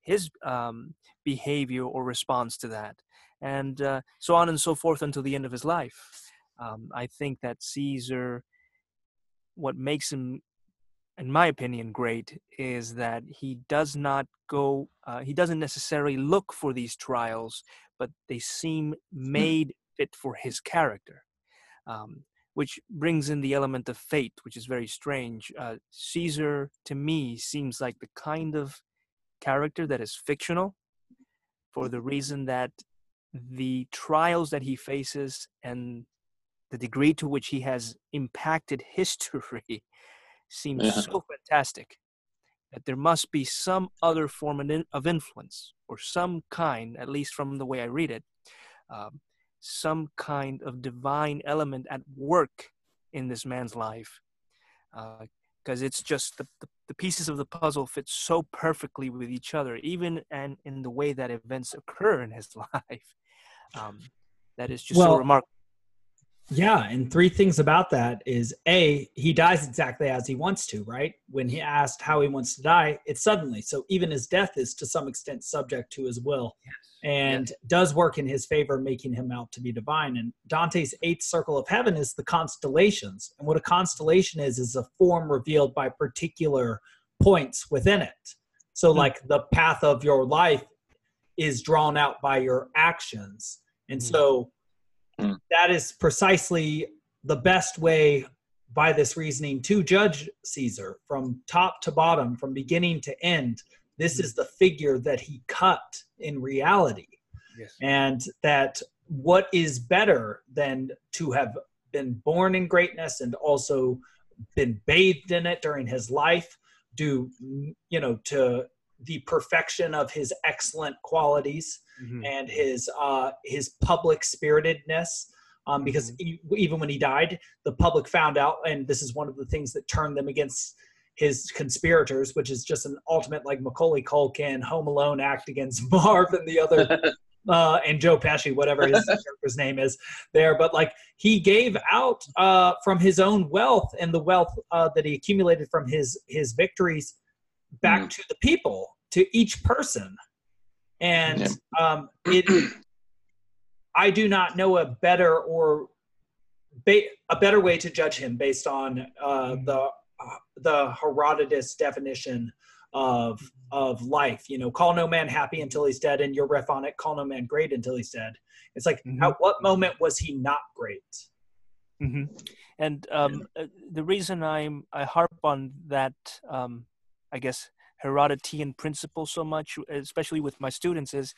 his um, behavior or response to that, and uh, so on and so forth until the end of his life. Um, I think that Caesar, what makes him in my opinion, great is that he does not go, uh, he doesn't necessarily look for these trials, but they seem hmm. made fit for his character, um, which brings in the element of fate, which is very strange. Uh, Caesar, to me, seems like the kind of character that is fictional for the reason that the trials that he faces and the degree to which he has impacted history seems yeah. so fantastic that there must be some other form of influence or some kind, at least from the way I read it, um, some kind of divine element at work in this man's life. Because uh, it's just the, the, the, pieces of the puzzle fit so perfectly with each other, even and in the way that events occur in his life. Um, that is just well, so remarkable. Yeah, and three things about that is A, he dies exactly as he wants to, right? When he asked how he wants to die, it's suddenly. So even his death is to some extent subject to his will yes. And yes. does work in his favor, making him out to be divine. And Dante's eighth circle of heaven is the constellations. And what a constellation is, is a form revealed by particular points within it. So, mm-hmm. like the path of your life is drawn out by your actions. And mm-hmm. so, Mm. That is precisely the best way by this reasoning to judge Caesar from top to bottom, from beginning to end. This mm. is the figure that he cut in reality. Yes. And that what is better than to have been born in greatness and also been bathed in it during his life, due, you know, to the perfection of his excellent qualities mm-hmm. and his uh, his public spiritedness. Um, because mm-hmm. even when he died, the public found out, and this is one of the things that turned them against his conspirators, which is just an ultimate like Macaulay Culkin Home Alone act against Marv and the other uh, and Joe Pesci, whatever his character's name is there. But like he gave out uh, from his own wealth and the wealth uh, that he accumulated from his his victories back mm. to the people, to each person and yeah. um, it i do not know a better or ba- a better way to judge him based on uh, mm-hmm. the the herodotus definition of of life you know call no man happy until he's dead and your ref on it call no man great until he's dead it's like mm-hmm. at what moment was he not great mm-hmm. and um, yeah. Uh, the reason i'm i harp on that um, i guess Herodotean principle so much, especially with my students, is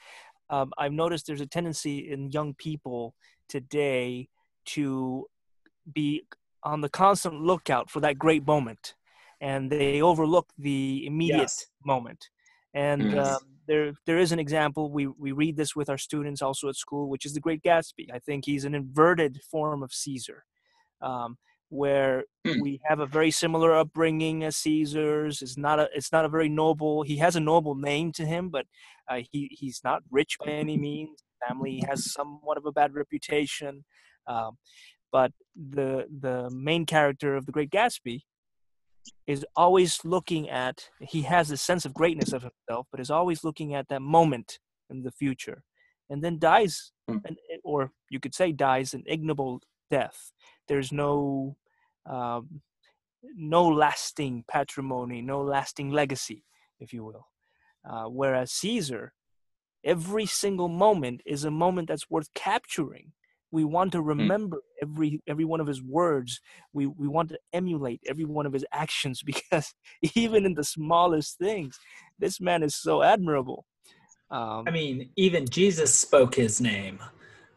um, I've noticed there's a tendency in young people today to be on the constant lookout for that great moment, and they overlook the immediate yes. moment. And yes. um, there, there is an example. We we read this with our students also at school, which is the Great Gatsby. I think he's an inverted form of Caesar. Um, where mm. we have a very similar upbringing as Caesar's. It's not a it's not a very noble. He has a noble name to him, but uh, he he's not rich by any means. Family has somewhat of a bad reputation. Um, but the the main character of the Great Gatsby is always looking at. He has a sense of greatness of himself, but is always looking at that moment in the future, and then dies, mm. and, or you could say dies an ignoble death. There's no um, no lasting patrimony, no lasting legacy, if you will. Uh, whereas Caesar, every single moment is a moment that's worth capturing. We want to hmm. remember mm. every every one of his words. We we want to emulate every one of his actions because even in the smallest things, this man is so admirable. Um, I mean, even Jesus spoke his name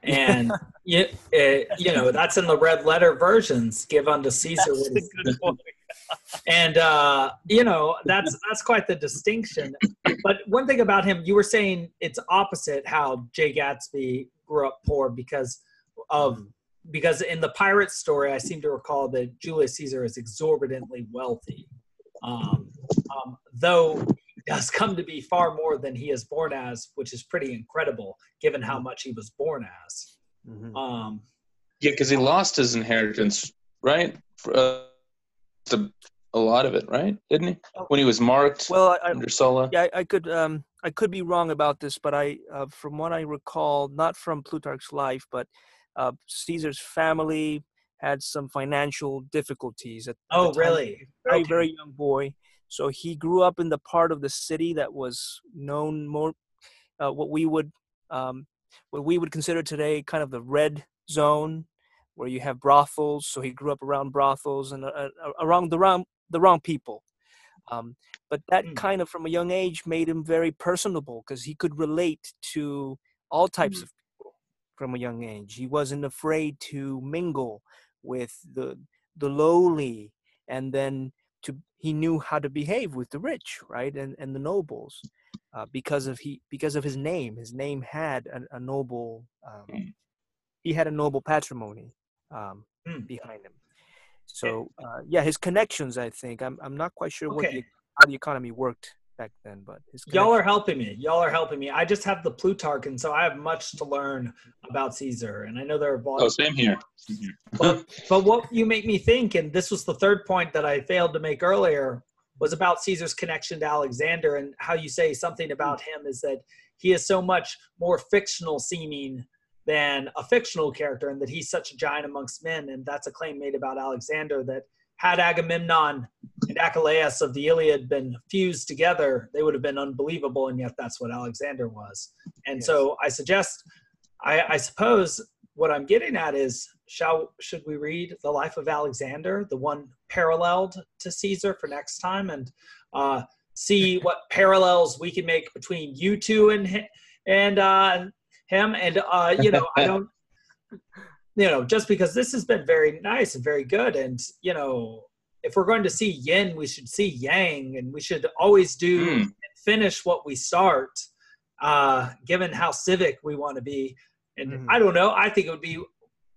and you, it, you know that's in the red letter versions give unto caesar and uh, you know that's that's quite the distinction but one thing about him you were saying it's opposite how jay gatsby grew up poor because of because in the pirate story i seem to recall that julius caesar is exorbitantly wealthy Um, um, though he does come to be far more than he is born as, which is pretty incredible given how much he was born as. Mhm. Um, Yeah, because he lost his inheritance, right? For, uh, the, a lot of it, right? Didn't he? When he was marked Well, I, I, under Sulla. yeah, I, I could um, I could be wrong about this, but I, uh, from what I recall, not from Plutarch's life, but uh, Caesar's family had some financial difficulties. At the oh, really? very Okay. very young boy. So he grew up in the part of the city that was known more, uh, what we would um, what we would consider today kind of the red zone, where you have brothels. So he grew up around brothels and uh, uh, around the wrong the wrong people. Um, but that Mm. kind of from a young age made him very personable because he could relate to all types of people from a young age. He wasn't afraid to mingle with the the lowly and then to he knew how to behave with the rich right and and the nobles uh, because of he because of his name his name had a, a noble um, Mm. he had a noble patrimony um, Mm. behind him so uh, yeah his connections i think i'm, I'm not quite sure what the, how the economy worked back then but his Y'all are helping me. Y'all are helping me. I just have the Plutarch, and so I have much to learn about Caesar. And I know there are Oh, volumes. same here. Same here. but, but what you make me think, and this was the third point that I failed to make earlier, was about Caesar's connection to Alexander and how you say something about him is that he is so much more fictional seeming than a fictional character, and that he's such a giant amongst men. And that's a claim made about Alexander that had Agamemnon and Achilles of the Iliad been fused together, they would have been unbelievable, and yet that's what Alexander was. And Yes. so I suggest, I, I suppose, what I'm getting at is, shall should we read the life of Alexander, the one paralleled to Caesar, for next time, and uh, see what parallels we can make between you two and and uh, him, and uh, you know, I don't. You know, just because this has been very nice and very good, and you know, if we're going to see yin, we should see yang, and we should always do Mm. finish what we start, uh, given how civic we want to be. And Mhm. I don't know, I think it would be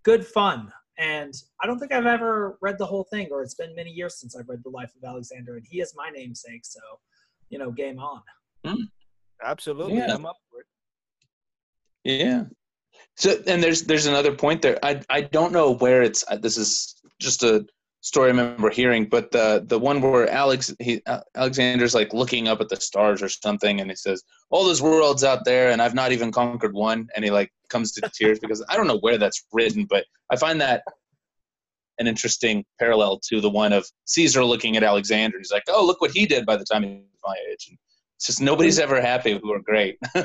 good fun. And I don't think I've ever read the whole thing, or it's been many years since I've read the life of Alexander, and he is my namesake, so you know, game on. absolutely Yeah. i'm up for it Yeah. So, and there's there's another point there. I I don't know where it's. uh, This is just a story I remember hearing, but the the one where Alex he uh, Alexander's like looking up at the stars or something, and he says, "All those worlds out there, and I've not even conquered one," and he like comes to tears because I don't know where that's written, but I find that an interesting parallel to the one of Caesar looking at Alexander. He's like, "Oh, look what he did by the time he was my age." And it's just nobody's ever happy who are great.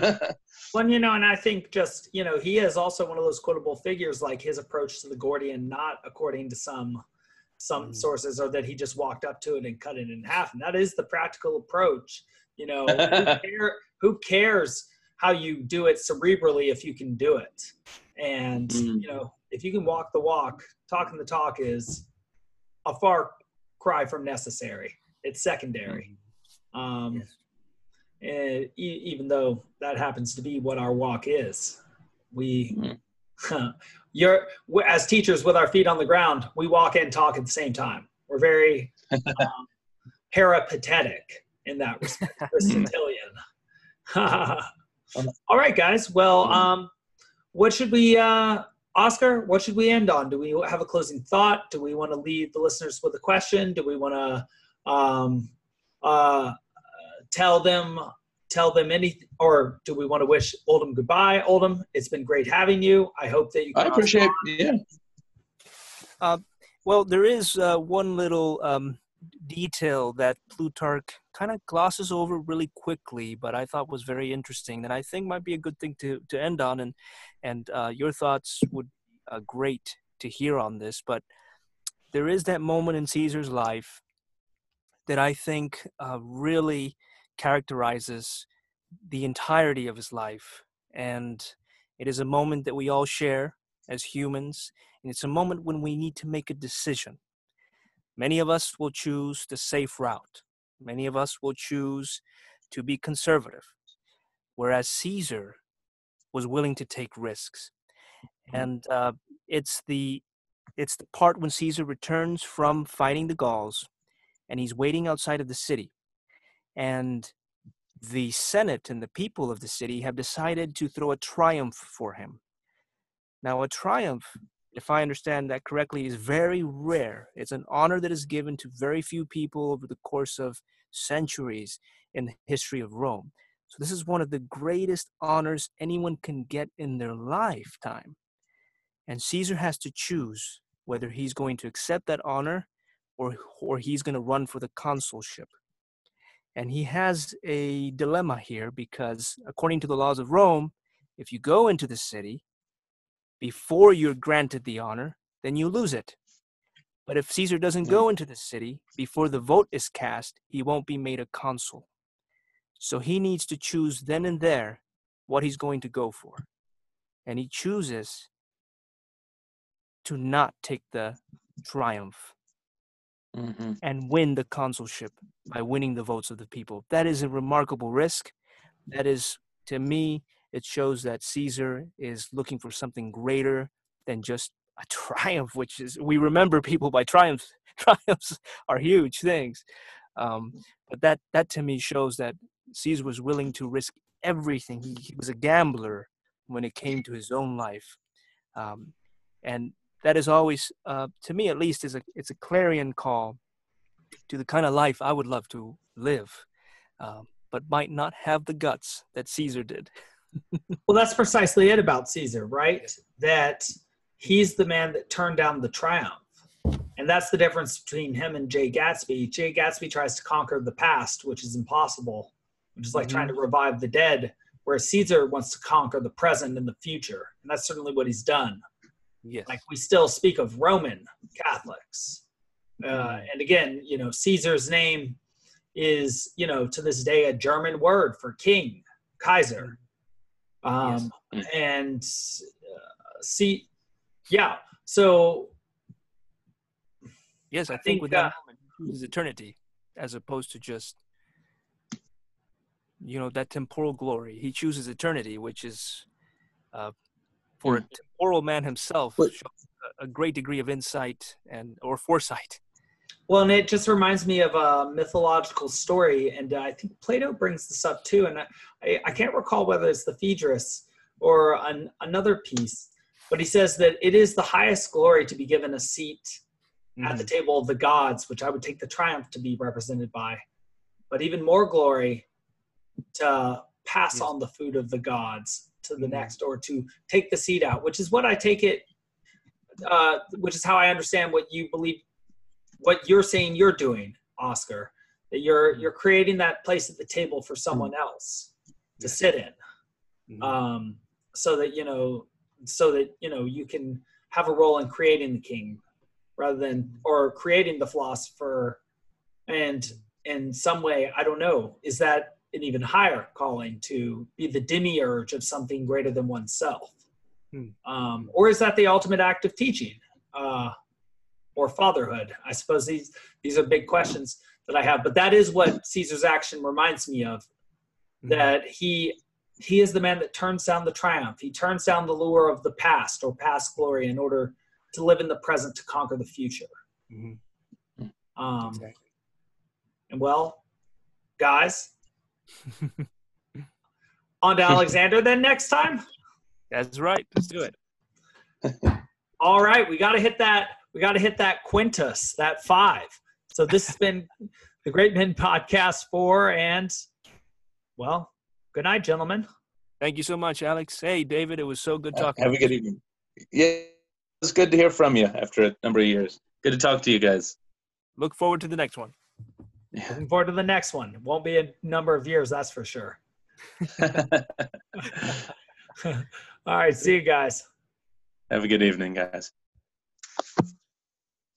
Well, you know, and I think just, you know, he is also one of those quotable figures like his approach to the Gordian, knot according to some some Mm. sources, or that he just walked up to it and cut it in half. And that is the practical approach. You know, who, care, who cares how you do it cerebrally if you can do it? And, Mm. you know, if you can walk the walk, talking the talk is a far cry from necessary. It's secondary. Um, Yes. And e- even though that happens to be what our walk is, we, you're we- as teachers with our feet on the ground, we walk and talk at the same time. We're very um, peripatetic in that respect, Aristotelian. All right, guys. Well, um, what should we, uh, Oscar? What should we end on? Do we have a closing thought? Do we want to leave the listeners with a question? Do we want to um, uh, tell them tell them anything, or do we want to wish Oldham goodbye? Oldham, it's been great having you. I hope that you. I can appreciate. Yeah. Well, there is uh, one little um, detail that Plutarch kind of glosses over really quickly, but I thought was very interesting, and I think might be a good thing to, to end on. And and uh, your thoughts would uh, great to hear on this. But there is that moment in Caesar's life that I think uh, really characterizes the entirety of his life, and it is a moment that we all share as humans and it's a moment when we need to make a decision. Many of us will choose the safe route. Many of us will choose to be conservative, whereas Caesar was willing to take risks. And uh, it's the it's the part when Caesar returns from fighting the Gauls, and he's waiting outside of the city. And the Senate and the people of the city have decided to throw a triumph for him. Now, a triumph, if I understand that correctly, is very rare. It's an honor that is given to very few people over the course of centuries in the history of Rome. So, this is one of the greatest honors anyone can get in their lifetime. And Caesar has to choose whether he's going to accept that honor or, or he's going to run for the consulship. And he has a dilemma here because, according to the laws of Rome, if you go into the city before you're granted the honor, then you lose it. But if Caesar doesn't mm-hmm. go into the city before the vote is cast, he won't be made a consul. So he needs to choose then and there what he's going to go for. And he chooses to not take the triumph mm-hmm. and win the consulship by winning the votes of the people. That is a remarkable risk. That is, to me, it shows that Caesar is looking for something greater than just a triumph, which is, we remember people by triumphs. Triumphs are huge things. Um, but that, that to me shows that Caesar was willing to risk everything. He, he was a gambler when it came to his own life. Um, and that is always, uh, to me at least, is a it's a clarion call to the kind of life I would love to live, um, but might not have the guts that Caesar did. well, that's precisely it about Caesar, right? That he's the man that turned down the triumph. And that's the difference between him and Jay Gatsby. Jay Gatsby tries to conquer the past, which is impossible, which is like mm-hmm. trying to revive the dead, whereas Caesar wants to conquer the present and the future. And that's certainly what he's done. Yes. Like we still speak of Roman Catholics. Uh, mm-hmm. and again, you know, Caesar's name is, you know, to this day a German word for king, Kaiser. Um, yes. And uh, see, yeah. So. Yes, I, I think, think, with that moment, is eternity as opposed to just, you know, that temporal glory. He chooses eternity, which is uh, for a temporal man himself but, a great degree of insight and or foresight. Well, and it just reminds me of a mythological story, and I think Plato brings this up too. And I, I can't recall whether it's the Phaedrus or an, another piece, but he says that it is the highest glory to be given a seat mm-hmm. at the mm-hmm. table of the gods, which I would take the triumph to be represented by, but even more glory to pass yes. on the food of the gods to the mm-hmm. next or to take the seed out, which is what I take it, uh, which is how I understand what you believe, what you're saying you're doing, Oscar. That you're mm-hmm. you're creating that place at the table for someone mm-hmm. else to sit in, um, so that you know, so that you know you can have a role in creating the king, rather than or creating the philosopher, and in some way I don't know is that an even higher calling to be the demiurge of something greater than oneself? Hmm. Um, or is that the ultimate act of teaching uh, or fatherhood? I suppose these these are big questions that I have, but that is what Caesar's action reminds me of. Hmm. That he he is the man that turns down the triumph. He turns down the lure of the past or past glory in order to live in the present to conquer the future. Mm-hmm. Um, exactly. And well, guys, On to Alexander then next time. That's right. Let's do it. All right, we got to hit that. We got to hit that quintus, that five. So this has been the Great Men Podcast four, and well, good night, gentlemen. Thank you so much, Alex. Hey, David, it was so good talking. Uh, have a good evening. Yeah, it's good to hear from you after a number of years. Good to talk to you guys. Look forward to the next one. Looking forward to the next one. Won't be a number of years, that's for sure. All right. See you guys. Have a good evening, guys.